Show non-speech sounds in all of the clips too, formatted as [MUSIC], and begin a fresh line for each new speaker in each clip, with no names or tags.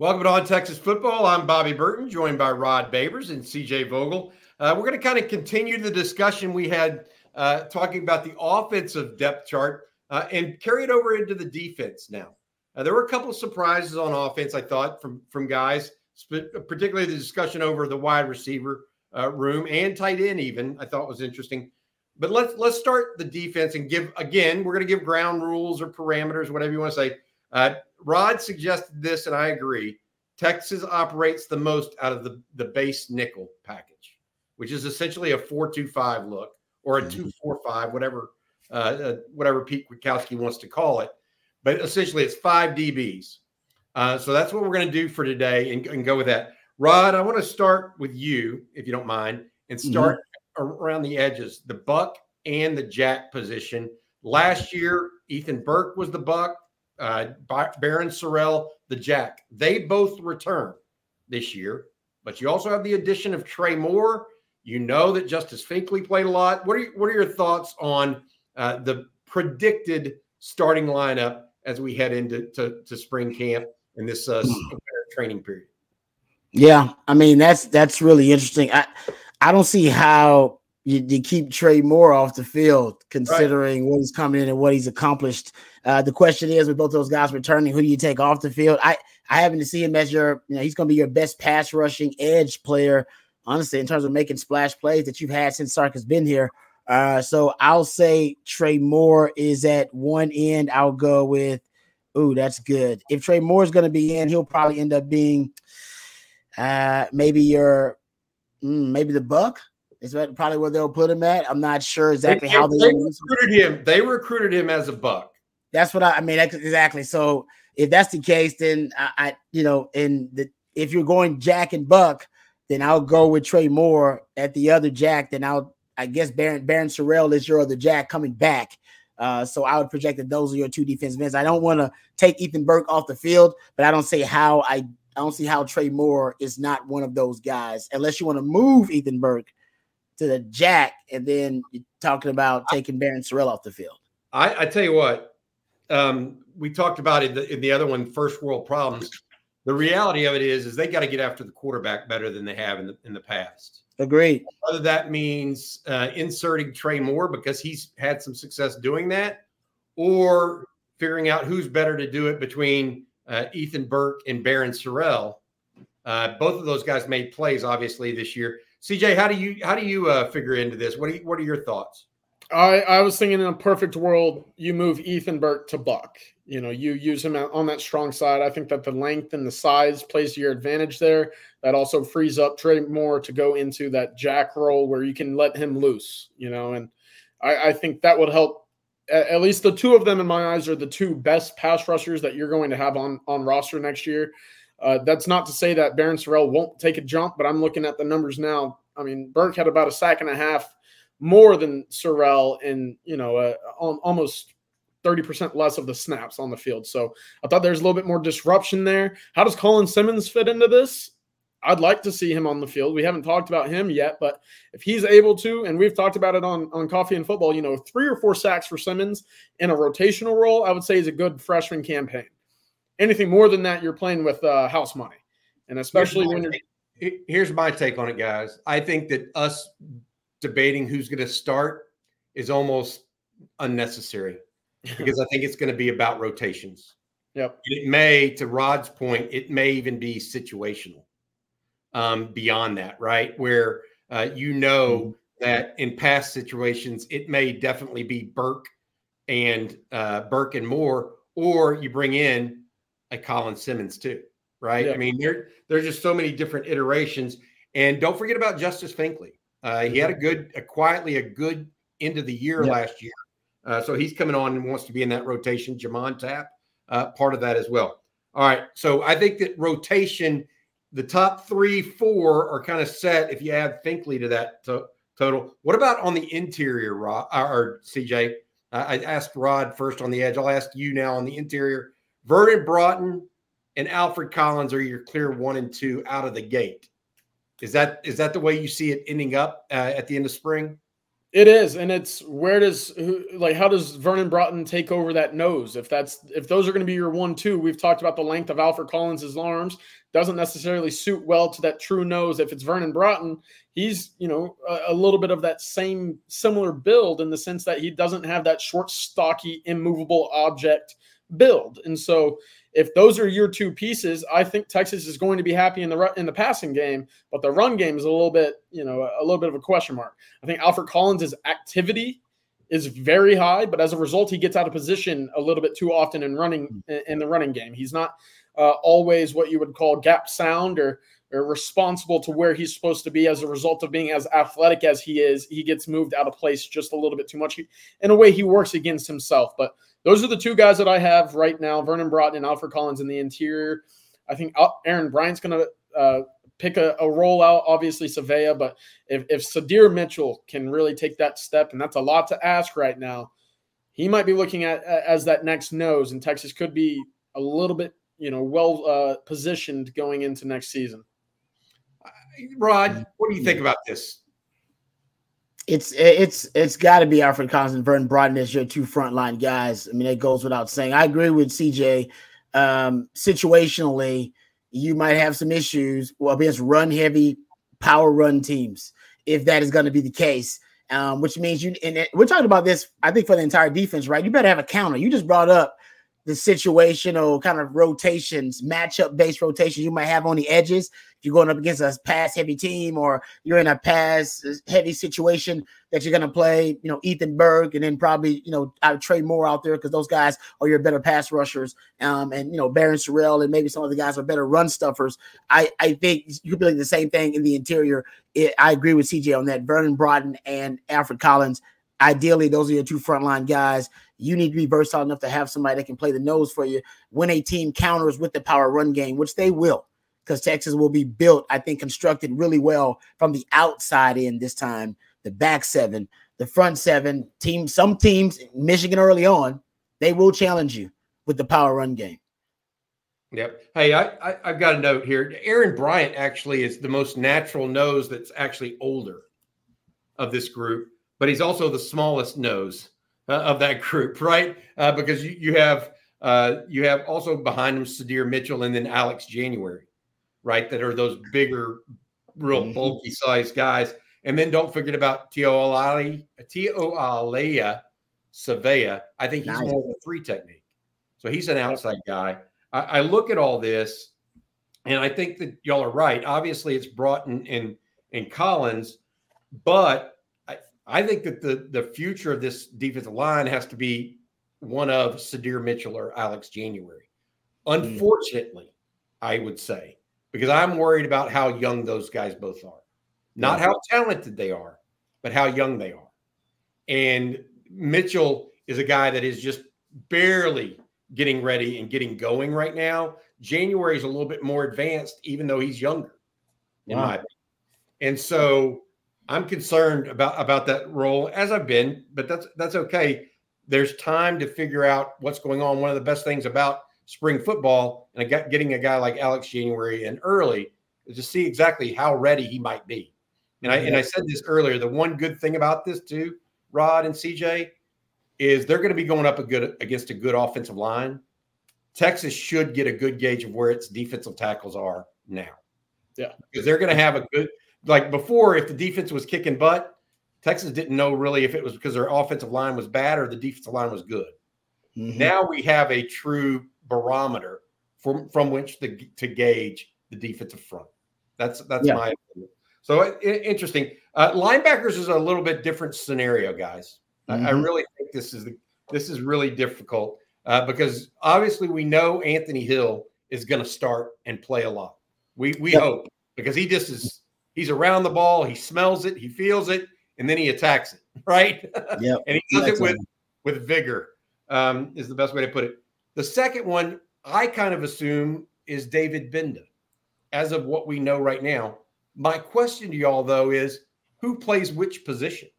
Welcome to On Texas Football. I'm Bobby Burton, joined by Rod Babers and CJ Vogel. Uh, we're going to kind of continue the discussion we had uh, talking about the offensive depth chart uh, and carry it over into the defense now. Uh, there were a couple of surprises on offense, I thought, from from guys, particularly the discussion over the wide receiver uh, room and tight end. Even I thought was interesting. But let's let's start the defense and give again. We're going to give ground rules or parameters, whatever you want to say. Uh, Rod suggested this, and I agree. Texas operates the most out of the, the base nickel package, which is essentially a four-two-five look or a mm-hmm. two-four-five, whatever uh, uh, whatever Pete Kwiatkowski wants to call it. But essentially, it's five DBs. Uh, so that's what we're going to do for today and, and, go with that. Rod, I want to start with you, if you don't mind, and mm-hmm. start mm-hmm. around the edges, the buck and the jack position. Last year, Ethan Burke was the buck uh, Barryn Sorrell, the Jack. They both return this year, but you also have the addition of Trey Moore. You know that Justice Finkley played a lot. What are you, what are your thoughts on uh, the predicted starting lineup as we head into to, to spring camp in this uh, hmm. training period?
Yeah, I mean that's that's really interesting. I I don't see how you, you keep Trey Moore off the field, considering right. what he's coming in and what he's accomplished. Uh, the question is, with both those guys returning, who do you take off the field? I I happen to see him as your, you know, he's going to be your best pass rushing edge player, honestly, in terms of making splash plays that you've had since Sark has been here. Uh, so I'll say Trey Moore is at one end. I'll go with, ooh, that's good. If Trey Moore is going to be in, he'll probably end up being uh, maybe your, mm, maybe the Buck. Is that probably where they'll put him at? I'm not sure exactly
they,
how
they, they recruited him. They recruited him as a buck.
That's what I, I mean. Exactly. So if that's the case, then I, I you know, and the if you're going Jack and Buck, then I'll go with Trey Moore at the other Jack. Then I'll I guess Baron Barryn Sorrell is your other Jack coming back. Uh, so I would project that those are your two defensive ends. I don't want to take Ethan Burke off the field, but I don't see how I I don't see how Trey Moore is not one of those guys unless you want to move Ethan Burke to the jack, and then you're talking about taking Barryn Sorrell off the field.
I, I tell you what, um, we talked about in the, in the other one, first world problems. The reality of it is, is they got to get after the quarterback better than they have in the in the past.
Agreed.
Whether that means uh, inserting Trey Moore because he's had some success doing that, or figuring out who's better to do it between uh, Ethan Burke and Barryn Sorrell. Uh, both of those guys made plays, obviously, this year. CJ, how do you how do you uh, figure into this? What you, what are your thoughts?
I I was thinking in a perfect world, you move Ethan Burke to Buck. You know, you use him on that strong side. I think that the length and the size plays to your advantage there. That also frees up Trey Moore to go into that jack role where you can let him loose. You know, and I, I think that would help. At least the two of them, in my eyes, are the two best pass rushers that you're going to have on on roster next year. Uh, that's not to say that Barryn Sorrell won't take a jump, but I'm looking at the numbers now. I mean, Burke had about a sack and a half more than Sorrell in, you know, uh, almost 30% less of the snaps on the field. So I thought there's a little bit more disruption there. How does Colin Simmons fit into this? I'd like to see him on the field. We haven't talked about him yet, but if he's able to, and we've talked about it on, on Coffee and Football, you know, three or four sacks for Simmons in a rotational role, I would say is a good freshman campaign anything more than that, you're playing with uh, house money, and especially when you're.
Here's my take on it, guys. I think that us debating who's going to start is almost unnecessary [LAUGHS] because I think it's going to be about rotations.
Yep.
It may, to Rod's point, it may even be situational. Um, beyond that, right? Where uh, you know mm-hmm. that in past situations, it may definitely be Burke and uh, Burke and Moore, or you bring in a Colin Simmons too, right? Yeah. I mean, there there's just so many different iterations. And don't forget about Justice Finkley. Uh, he had a good, a quietly a good end of the year yeah. last year. Uh, so he's coming on and wants to be in that rotation. Jamon Tap, uh, part of that as well. All right. So I think that rotation, the top three, four are kind of set if you add Finkley to that to- total. What about on the interior, Rod or CJ? I asked Rod first on the edge. I'll ask you now on the interior. Vernon Broughton and Alfred Collins are your clear one and two out of the gate. Is that is that the way you see it ending up uh, at the end of spring?
It is, and it's where does like how does Vernon Broughton take over that nose? If that's if those are going to be your one two, we've talked about the length of Alfred Collins' arms doesn't necessarily suit well to that true nose. If it's Vernon Broughton, he's you know a, a little bit of that same similar build in the sense that he doesn't have that short, stocky, immovable object build, and so if those are your two pieces, I think Texas is going to be happy in the in the passing game, but the run game is a little bit, you know, a little bit of a question mark. I think Alfred Collins' activity is very high, but as a result, he gets out of position a little bit too often in running in the running game. He's not uh, always what you would call gap sound or or responsible to where he's supposed to be as a result of being as athletic as he is. He gets moved out of place just a little bit too much. In a way, he works against himself, but those are the two guys that I have right now: Vernon Broughton and Alfred Collins in the interior. I think uh, Aaron Bryant's going to uh, pick a, a role out. Obviously, Savea, but if if Sydir Mitchell can really take that step, and that's a lot to ask right now, he might be looking at as that next nose, and Texas could be a little bit, you know, well uh, positioned going into next season.
Rod, what do you think about this?
It's it's it's got to be Alfred Collins and Vernon Broughton as your two frontline guys. I mean, it goes without saying. I agree with CJ. Um, situationally, you might have some issues against run heavy, power run teams if that is going to be the case. Um, which means you and it, we're talking about this. I think for the entire defense, right? You better have a counter. You just brought up the situational kind of rotations, matchup based rotations you might have on the edges if you're going up against a pass heavy team or you're in a pass heavy situation that you're going to play, you know, Ethan Burke and then probably, you know, I would Trey Moore out there because those guys are your better pass rushers. Um, and, you know, Barryn Sorrell and maybe some of the guys are better run stuffers. I, I think you could be like the same thing in the interior. It, I agree with CJ on that. Vernon Broughton and Alfred Collins. Ideally, those are your two frontline guys. You need to be versatile enough to have somebody that can play the nose for you when a team counters with the power run game, which they will because Texas will be built, I think, constructed really well from the outside in this time. The back seven, the front seven team, some teams, Michigan early on, they will challenge you with the power run game.
Yep. Hey, I, I have got a note here. Aaron Bryant actually is the most natural nose that's actually older of this group, but he's also the smallest nose of that group, right? Uh, because you, you have uh, you have also behind him Sydir Mitchell and then Alex January right? That are those bigger, real mm-hmm. bulky size guys. And then don't forget about Teoali, Teoalea Savea. I think he's nice. more of a three technique. So he's an outside guy. I, I, look at all this and I think that y'all are right. Obviously, it's Broughton and, and Collins, but I, think that the, the future of this defensive line has to be one of Sydir Mitchell or Alex January. Mm. Unfortunately, mm. I would say because I'm worried about how young those guys both are. Not how talented they are, but how young they are. And Mitchell is a guy that is just barely getting ready and getting going right now. January is a little bit more advanced, even though he's younger, in wow. my opinion. And so I'm concerned about about that role as I've been, but that's that's okay. There's time to figure out what's going on. One of the best things about spring football and getting a guy like Alex January in early is to see exactly how ready he might be. And I and I said this earlier. The one good thing about this too, Rod and CJ, is they're going to be going up a good against a good offensive line. Texas should get a good gauge of where its defensive tackles are now.
Yeah,
because they're going to have a good like before. If the defense was kicking butt, Texas didn't know really if it was because their offensive line was bad or the defensive line was good. Mm-hmm. Now we have a true barometer from from which to, to gauge the defensive front. That's that's yeah. my opinion. So it, interesting. Uh, linebackers is a little bit different scenario, guys. Mm-hmm. I, I, mm-hmm. really think this is the, this is really difficult uh, because obviously we know Anthony Hill is going to start and play a lot. We we yep. hope because he just is he's around the ball, he smells it, he feels it, and then he attacks it, [LAUGHS] right?
Yeah,
and he does it with with vigor. Um, is the best way to put it. The second one, I kind of assume is David Gbenda, as of what we know right now. My question to y'all though is, who plays which position?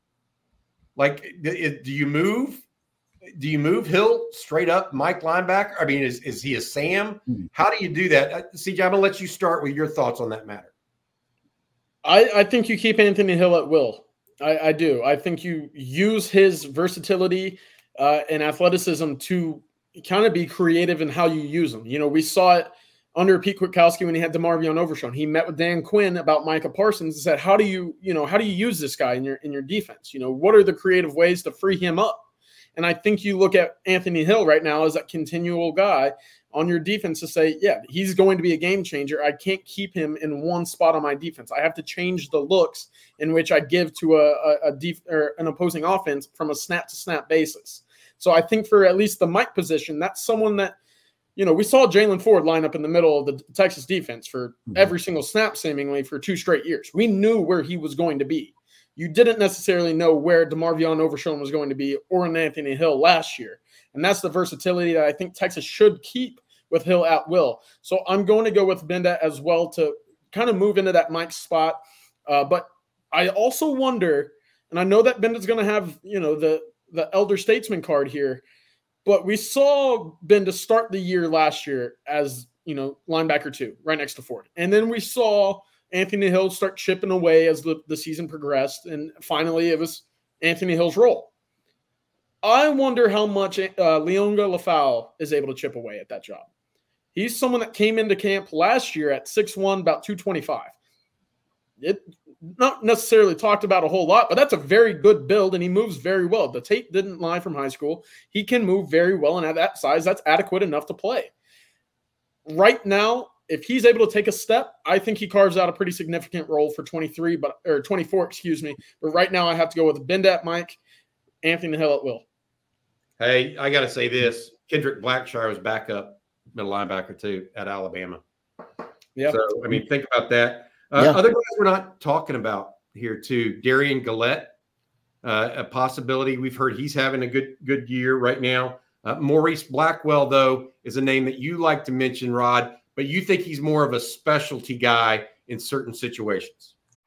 Like, do you move? Do you move Hill straight up, Mike linebacker? I mean, is, is he a Sam? Mm-hmm. How do you do that? Uh, CJ, I'm gonna let you start with your thoughts on that matter.
I, I think you keep Anthony Hill at will. I, I do. I think you use his versatility uh, and athleticism to kind of be creative in how you use him. You know, we saw it under Pete Kwiatkowski when he had DeMarvion Overshown. He met with Dan Quinn about Micah Parsons and said, "How do you, you know, how do you use this guy in your in your defense? You know, what are the creative ways to free him up?" And I think you look at Anthony Hill right now as that continual guy on your defense to say, yeah, he's going to be a game changer. I can't keep him in one spot on my defense. I have to change the looks in which I give to a, a, a def, or an opposing offense from a snap to snap basis. So I think for at least the Mike position, that's someone that, you know, we saw Jaylan Ford line up in the middle of the Texas defense for mm-hmm. every single snap, seemingly for two straight years. We knew where he was going to be. You didn't necessarily know where DeMarvion Overshown was going to be or an Anthony Hill last year. And that's the versatility that I think Texas should keep with Hill at will. So I'm going to go with Gbenda as well to kind of move into that Mike spot. Uh, but I also wonder, and I know that Gbenda's going to have, you know, the the elder statesman card here, but we saw Gbenda start the year last year as, you know, linebacker two, right next to Ford. And then we saw Anthony Hill start chipping away as the, the season progressed. And finally, it was Anthony Hill's role. I wonder how much uh, Liona Lefau is able to chip away at that job. He's someone that came into camp last year at 6'1, about 225. It not necessarily talked about a whole lot, but that's a very good build and he moves very well. The tape didn't lie from high school. He can move very well, and at that size, that's adequate enough to play. Right now, if he's able to take a step, I think he carves out a pretty significant role for 23, but or 24, excuse me. But right now, I have to go with Gbenda at Mike, Anthony Hill at will.
Hey, I got to say this: Kendrick Blackshire was backup middle linebacker too at Alabama. Yeah. So I mean, think about that. Uh, yeah. Other guys we're not talking about here too. Derion Gullette, uh, a possibility. We've heard he's having a good good year right now. Uh, Morice Blackwell, though, is a name that you like to mention, Rod but you think he's more of a specialty guy in certain situations.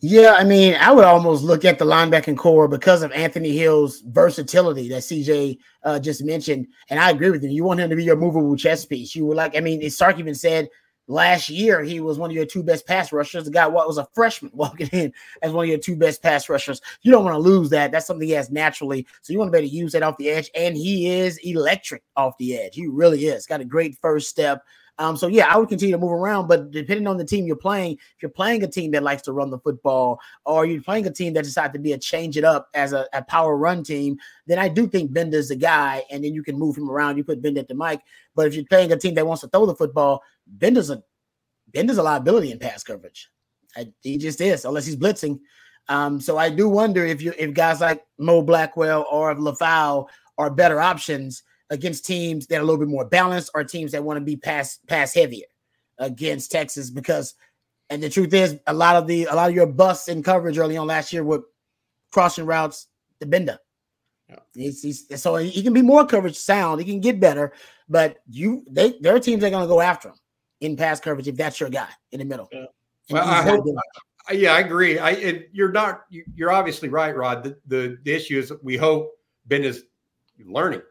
Yeah, I mean, I would almost look at the linebacking core because of Anthony Hill's versatility that CJ uh, just mentioned. And I agree with you. You want him to be your movable chess piece. You were like, I mean, Sark even said Last year, he was one of your two best pass rushers. The guy was a freshman [LAUGHS] walking in as one of your two best pass rushers. You don't want to lose that. That's something he has naturally. So you want to be able to use that off the edge. And he is electric off the edge. He really is. Got a great first step. Um, so yeah, I would continue to move around, but depending on the team you're playing, if you're playing a team that likes to run the football, or you're playing a team that decides to be a change it up as a, a power run team, then I do think Gbenda's the guy, and then you can move him around. You put Gbenda at the Mike. But if you're playing a team that wants to throw the football, Gbenda's a Gbenda's a liability in pass coverage. I, he just is, unless he's blitzing. Um, so I do wonder if you if guys like Mo Blackwell or Lefau are better options against teams that are a little bit more balanced or teams that want to be pass pass heavier against Texas because and the truth is a lot of the a lot of your busts in coverage early on last year were crossing routes to Gbenda. Yeah. He's, he's, so he can be more coverage sound. He can get better, but you they there are teams that are going to go after him in pass coverage if that's your guy in the middle. Yeah.
Well, I hope, yeah, I agree. I it, you're not you're obviously right, Rod. The, the, the issue is we hope Ben is learning,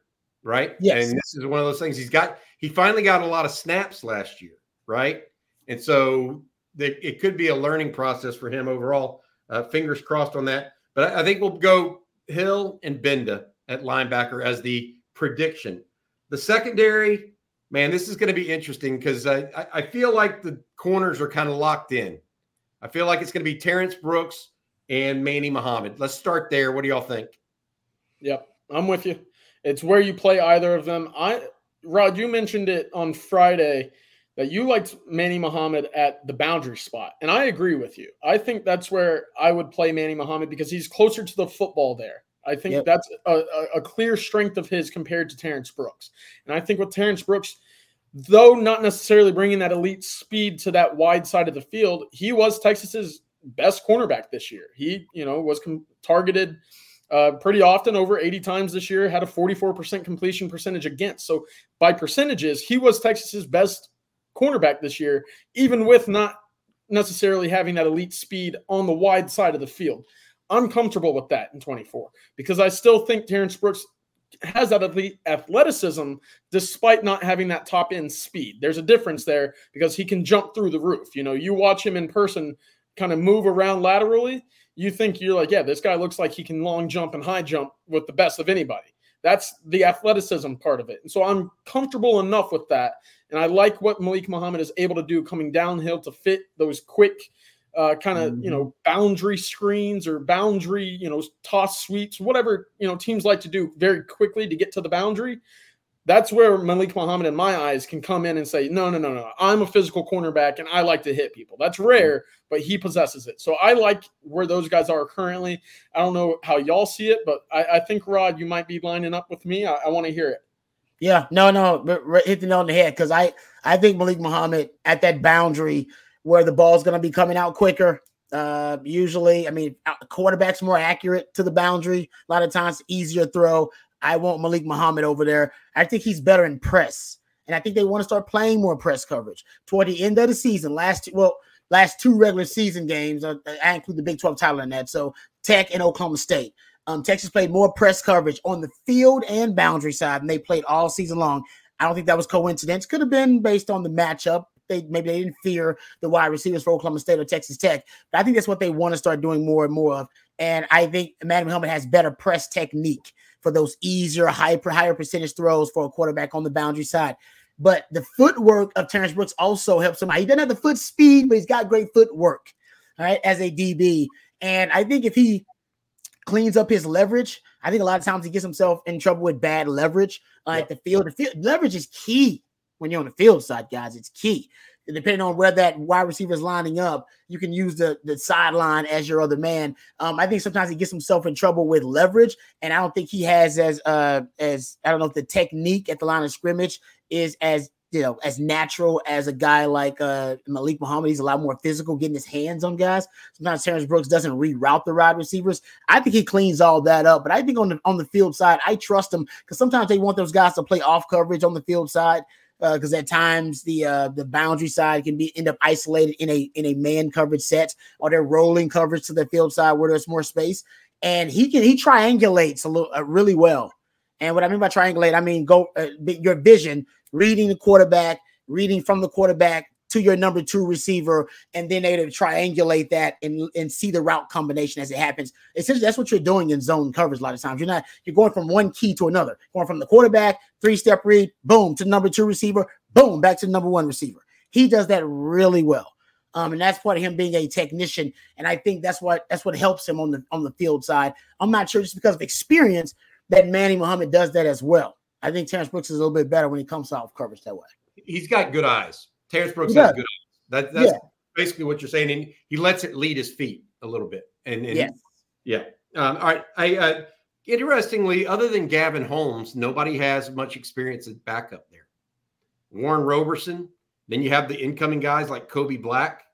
right? Yes. And this is one of those things he's got. He finally got a lot of snaps last year, right? And so the, it could be a learning process for him overall. Uh, fingers crossed on that. But I, I think we'll go Hill and Gbenda at linebacker as the prediction. The secondary, man, this is going to be interesting because I, I feel like the corners are kind of locked in. I feel like it's going to be Terrence Brooks and Manny Muhammad. Let's start there. What do y'all think?
Yep, I'm with you. It's where you play either of them. I Rod, you mentioned it on Friday that you liked Manny Muhammad at the boundary spot. And I agree with you. I think that's where I would play Manny Muhammad because he's closer to the football there. I think yep. that's a, a, clear strength of his compared to Terrence Brooks. And I think with Terrence Brooks, though not necessarily bringing that elite speed to that wide side of the field, he was Texas's best cornerback this year. He, you know, was com- targeted uh, pretty often over 80 times this year, had a 44% completion percentage against. So by percentages, he was Texas's best cornerback this year, even with not necessarily having that elite speed on the wide side of the field. I'm comfortable with that in 24 because I still think Terrence Brooks has that elite athleticism despite not having that top end speed. There's a difference there because he can jump through the roof. You know, you watch him in person kind of move around laterally, you think you're like, yeah, this guy looks like he can long jump and high jump with the best of anybody. That's the athleticism part of it. And so I'm comfortable enough with that. And I like what Malik Muhammad is able to do coming downhill to fit those quick uh, kind of, mm-hmm. you know, boundary screens or boundary, you know, toss sweeps, whatever, you know, teams like to do very quickly to get to the boundary that's where Malik Muhammad, in my eyes, can come in and say, no, no, no, no, I'm a physical cornerback and I like to hit people. That's rare, but he possesses it. So I like where those guys are currently. I don't know how y'all see it, but I, I think, Rod, you might be lining up with me. I, I want to hear it.
Yeah, no, no, hit the nail on the head because I, I think Malik Muhammad at that boundary where the ball's going to be coming out quicker. Uh, usually, I mean, quarterback's more accurate to the boundary. A lot of times, easier throw. I want Malik Muhammad over there. I think he's better in press. And I think they want to start playing more press coverage toward the end of the season. Last well, last two regular season games, uh, I include the Big 12 title in that. So Tech and Oklahoma State. Um, Texas played more press coverage on the field and boundary side, and they played all season long. I don't think that was coincidence. Could have been based on the matchup. They maybe they didn't fear the wide receivers for Oklahoma State or Texas Tech, but I think that's what they want to start doing more and more of. And I think Manny Muhammad has better press technique for those easier, higher, higher percentage throws for a quarterback on the boundary side. But the footwork of Terrence Brooks also helps him. He doesn't have the foot speed, but he's got great footwork, all right, as a DB. And I think if he cleans up his leverage, I think a lot of times he gets himself in trouble with bad leverage uh, yep. at the field. The field leverage is key when you're on the field side, guys. It's key depending on where that wide receiver is lining up, you can use the, the sideline as your other man. Um, I think sometimes he gets himself in trouble with leverage, and I don't think he has as uh as I don't know if the technique at the line of scrimmage is as you know as natural as a guy like uh Malik Muhammad. He's a lot more physical, getting his hands on guys. Sometimes Terrence Brooks doesn't reroute the wide receivers. I think he cleans all that up, but I think on the on the field side, I trust him because sometimes they want those guys to play off coverage on the field side because uh, at times the uh, the boundary side can be end up isolated in a in a man coverage set or they're rolling coverage to the field side where there's more space. And he can he triangulates a little uh, really well. And what I mean by triangulate, I mean go uh, your vision, reading the quarterback, reading from the quarterback to your number two receiver, and then they to triangulate that and, and see the route combination as it happens. Essentially, that's what you're doing in zone coverage a lot of times. You're not you're going from one key to another, going from the quarterback, three step read, boom, to number two receiver, boom, back to number one receiver. He does that really well. Um, and that's part of him being a technician. And I think that's what that's what helps him on the on the field side. I'm not sure just because of experience that Manny Muhammad does that as well. I think Terrence Brooks is a little bit better when he comes off coverage that way.
He's got good eyes. Terrence Brooks has good. That, that's yeah. basically what you're saying, and he lets it lead his feet a little bit. And, and
yes.
yeah. Um, all right. I uh, interestingly, other than Gavin Holmes, nobody has much experience at backup there. Warren Roberson. Then you have the incoming guys like Kobe Black.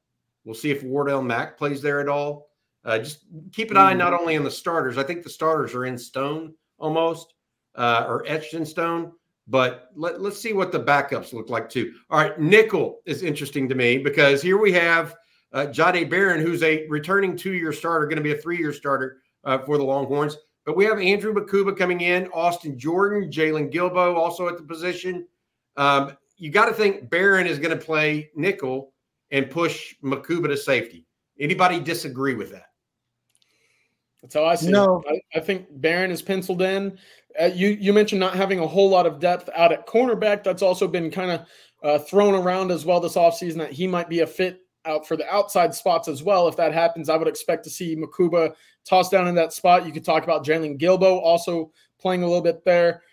We'll see if Wardell Mack plays there at all. Uh, just keep an eye not only on the starters. I think the starters are in stone almost, uh, or etched in stone. But let, us see what the backups look like too. All right, nickel is interesting to me because here we have uh, Jahdae Barron, who's a returning two-year starter, going to be a three-year starter uh, for the Longhorns. But we have Andrew Mukuba coming in, Austin Jordan, Jaylon Guilbeau also at the position. Um, you got to think Barron is going to play nickel and push Mukuba to safety. Anybody disagree with that?
That's how I see no. it. I, I think Barron is penciled in. Uh, you you mentioned not having a whole lot of depth out at cornerback. That's also been kind of uh, thrown around as well this offseason that he might be a fit out for the outside spots as well. If that happens, I would expect to see Mukuba toss down in that spot. You could talk about Jaylon Guilbeau also playing a little bit there.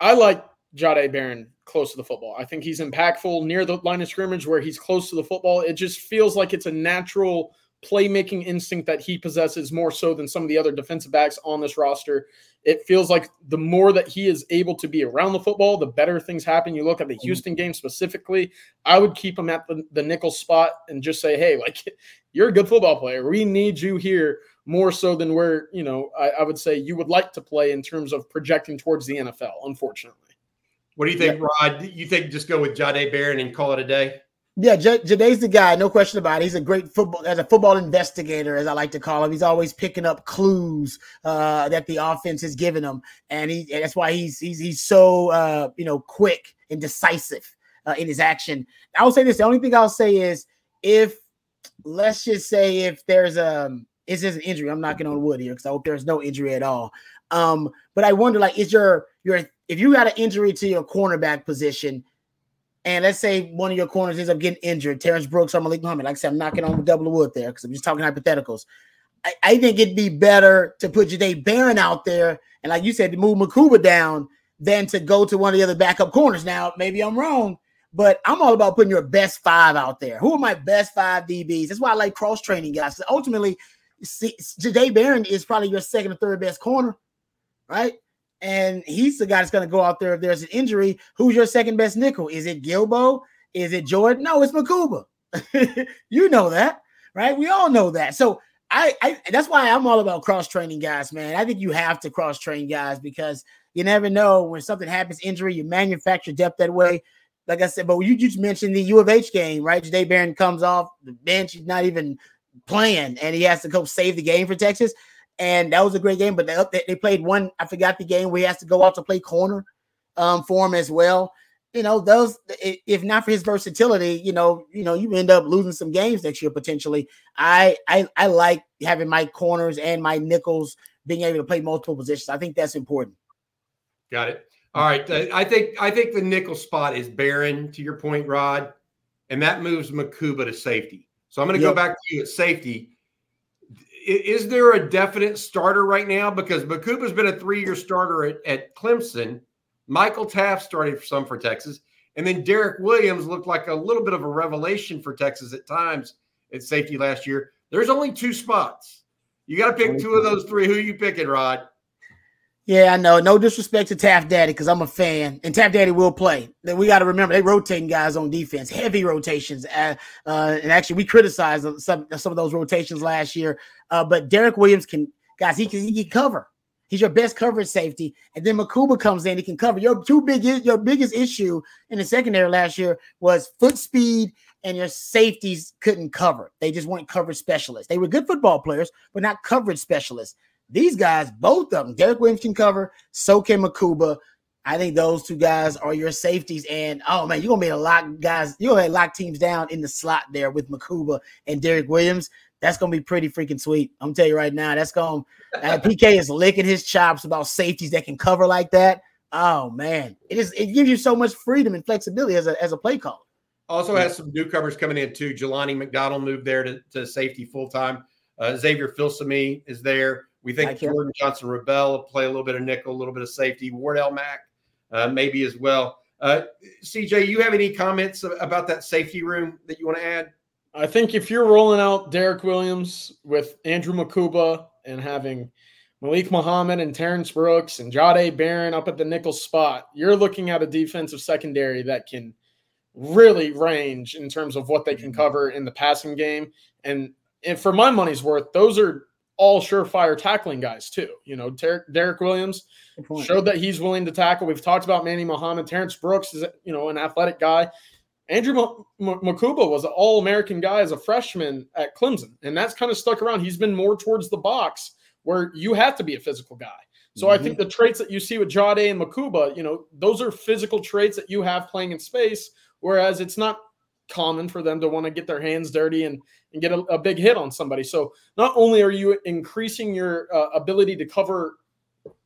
I like Jahdae Barron close to the football. I think he's impactful near the line of scrimmage where he's close to the football. It just feels like it's a natural playmaking instinct that he possesses more so than some of the other defensive backs on this roster. It feels like the more that he is able to be around the football, the better things happen. You look at the mm-hmm. Houston game specifically, I would keep him at the, the nickel spot and just say, hey, like, [LAUGHS] you're a good football player. We need you here more so than where, you know, I, I would say you would like to play in terms of projecting towards the NFL, unfortunately.
What do you think, yeah. Rod? You think just go with Jahdae Barron and call it a day?
Yeah, J- the guy, no question about it. He's a great football as a football investigator, as I like to call him. He's always picking up clues uh, that the offense is giving him, and he and that's why he's he's he's so uh, you know quick and decisive uh, in his action. I will say this: the only thing I'll say is if let's just say if there's a um, is this an injury? I'm knocking on wood here because I hope there's no injury at all. Um, but I wonder, like, is your your if you got an injury to your cornerback position? And let's say one of your corners ends up getting injured, Terrence Brooks or Malik Muhammad. Like I said, I'm knocking on the double wood there because I'm just talking hypotheticals. I, I, think it'd be better to put Jahdae Barron out there and, like you said, to move Mukuba down than to go to one of the other backup corners. Now, maybe I'm wrong, but I'm all about putting your best five out there. Who are my best five DBs? That's why I like cross training guys. Ultimately, Jahdae Barron is probably your second or third best corner, right? And he's the guy that's going to go out there if there's an injury. Who's your second best nickel? Is it Guilbeau? Is it Jordan? No, it's Mukuba. [LAUGHS] you know that, right? We all know that. So I, I that's why I'm all about cross training guys, man. I think you have to cross train guys because you never know when something happens, injury, you manufacture depth that way. Like I said, but you just mentioned the U of H game, right? Jahdae Barron comes off the bench, he's not even playing, and he has to go save the game for Texas and that was a great game. But they, they played one, I forgot the game where he has to go out to play corner um, for him as well. You know, those if not for his versatility, you know, you know, you end up losing some games next year potentially. I I, I like having my corners and my nickels being able to play multiple positions. I think that's important.
Got it. All right. I think I think the nickel spot is Barron to your point, Rod, and that moves Mukuba to safety. So I'm going to yep. go back to you at safety is there a definite starter right now? Because Mukuba's been a three-year starter at, at Clemson. Michael Taaffe started for some for Texas, and then Derek Williams looked like a little bit of a revelation for Texas at times at safety last year. There's only two spots. You got to pick two of those three. Who are you picking, Rod?
Yeah, I know. No disrespect to Taaffe Daddy because I'm a fan, and Taaffe Daddy will play. We got to remember they rotating guys on defense, heavy rotations. Uh, uh, and actually, we criticized some some of those rotations last year. Uh, but Derek Williams can, guys, he can he can cover. He's your best coverage safety, and then Mukuba comes in. He can cover. Your two big your biggest issue in the secondary last year was foot speed, and your safeties couldn't cover. They just weren't coverage specialists. They were good football players, but not coverage specialists. These guys, both of them, Derek Williams can cover, so can Mukuba. I think those two guys are your safeties. And oh man, you're gonna be a lock guys, you're gonna lock teams down in the slot there with Mukuba and Derek Williams. That's gonna be pretty freaking sweet. I'm gonna tell you right now, that's gonna uh, PK [LAUGHS] is licking his chops about safeties that can cover like that. Oh man, it is it gives you so much freedom and flexibility as a as a play caller.
Also has some newcomers coming in too. Jelani McDonald moved there to, to safety full time. Uh, Xavier Filsaime is there. We think Jordan Johnson Rebel will play a little bit of nickel, a little bit of safety. Wardell Mack, uh, maybe as well. Uh, CJ, you have any comments about that safety room that you want to add?
I think if you're rolling out Derek Williams with Andrew Mukuba and having Malik Muhammad and Terrence Brooks and Jahdae Barron up at the nickel spot, you're looking at a defensive secondary that can really range in terms of what they can mm-hmm. cover in the passing game. And, and for my money's worth, those are all surefire tackling guys too. You know, Ter- Derek Williams showed that he's willing to tackle. We've talked about Manny Muhammad. Terrence Brooks is you know an athletic guy. Andrew M- M- Mukuba was an All American guy as a freshman at Clemson, and that's kind of stuck around. He's been more towards the box where you have to be a physical guy. So mm-hmm. I think the traits that you see with Jahdae and Mukuba, you know, those are physical traits that you have playing in space. Whereas it's not common for them to want to get their hands dirty and, and get a, a big hit on somebody. So not only are you increasing your uh, ability to cover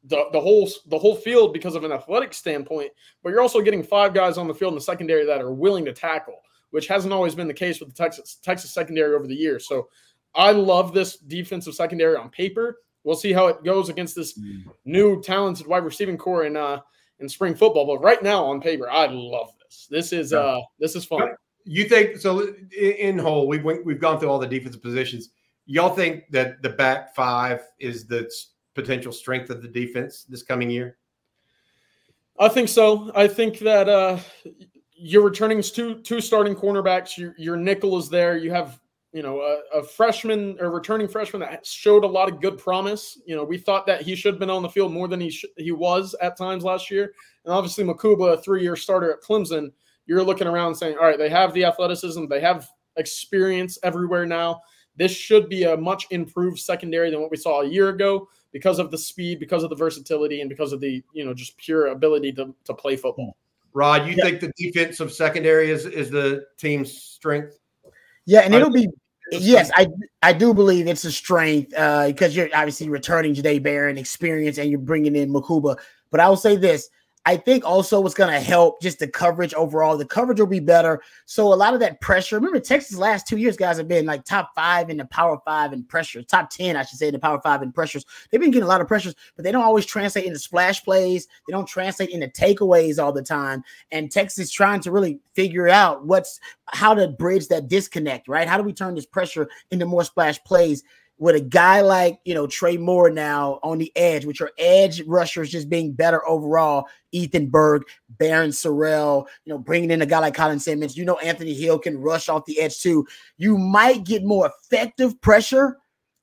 the, the whole the whole field because of an athletic standpoint, but you're also getting five guys on the field in the secondary that are willing to tackle, which hasn't always been the case with the Texas Texas secondary over the years. So I love this defensive secondary on paper. We'll see how it goes against this mm. new talented wide receiving core. in uh, in spring football. But right now on paper, I love this. This is uh this is fun.
You think so? In whole, we've we've gone through all the defensive positions. Y'all think that the back five is the potential strength of the defense this coming year?
I think so. I think that uh, you're returning two two starting cornerbacks. Your your nickel is there. You have you know a, a, freshman or returning freshman that showed a lot of good promise. You know we thought that he should have been on the field more than he sh- he was at times last year. And obviously Mukuba, a three year starter at Clemson. You're looking around saying, all right, they have the athleticism, they have experience everywhere now. This should be a much improved secondary than what we saw a year ago because of the speed, because of the versatility, and because of the you know just pure ability to to play football.
Rod, you yeah. think the defensive secondary is is the team's strength?
Yeah, and it'll be yes, I I do believe it's a strength uh, because you're obviously returning Jahdae Barron experience and you're bringing in Mukuba. But I will say this: I think also what's going to help just the coverage overall. The coverage will be better. So a lot of that pressure. Remember, Texas last two years, guys have been like top five in the power five in pressure, top 10, I should say, in the power five in pressures. They've been getting a lot of pressures, but they don't always translate into splash plays. They don't translate into takeaways all the time. And Texas trying to really figure out what's how to bridge that disconnect, right? How do we turn this pressure into more splash plays? With a guy like you know Trey Moore now on the edge, with your edge rushers just being better overall, Ethan Burke, Barryn Sorrell, you know, bringing in a guy like Colin Simmons, you know, Anthony Hill can rush off the edge too. You might get more effective pressure,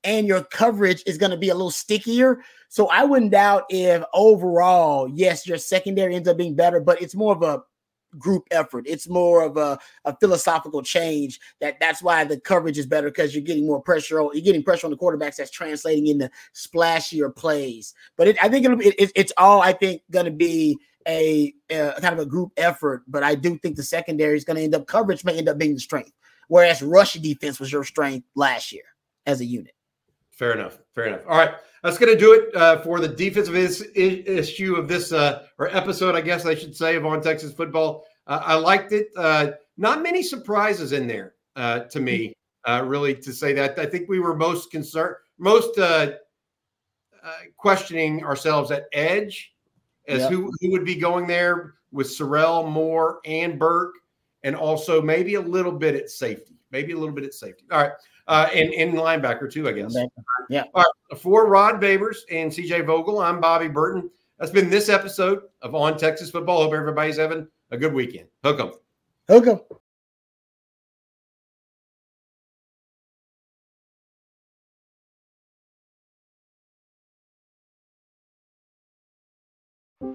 and your coverage is going to be a little stickier. So I wouldn't doubt if overall, yes, your secondary ends up being better, but it's more of a group effort. It's more of a, a philosophical change that that's why the coverage is better because you're getting more pressure on you're getting pressure on the quarterbacks that's translating into splashier plays. But it, I think it'll be, it, it's all I think going to be a, a, kind of a group effort. But I do think the secondary is going to end up coverage may end up being the strength, whereas rush defense was your strength last year as a unit.
Fair enough. Fair enough. All right, that's going to do it uh, for the defensive is, issue of this uh, or episode, I guess I should say, of on Texas football. Uh, I liked it. Uh, not many surprises in there uh, to me, uh, really, to say that. I think we were most concerned, most questioning ourselves at edge as yep. who, who would be going there with Sorrell, Moore, and Burke, and also maybe a little bit at safety. Maybe a little bit at safety. All right uh, and, and linebacker too, I guess.
Yeah.
All right. For Rod Babers and CJ Vogel, I'm Bobby Burton. That's been this episode of On Texas Football. Hope everybody's having a good weekend. Hook 'em.
Hook 'em.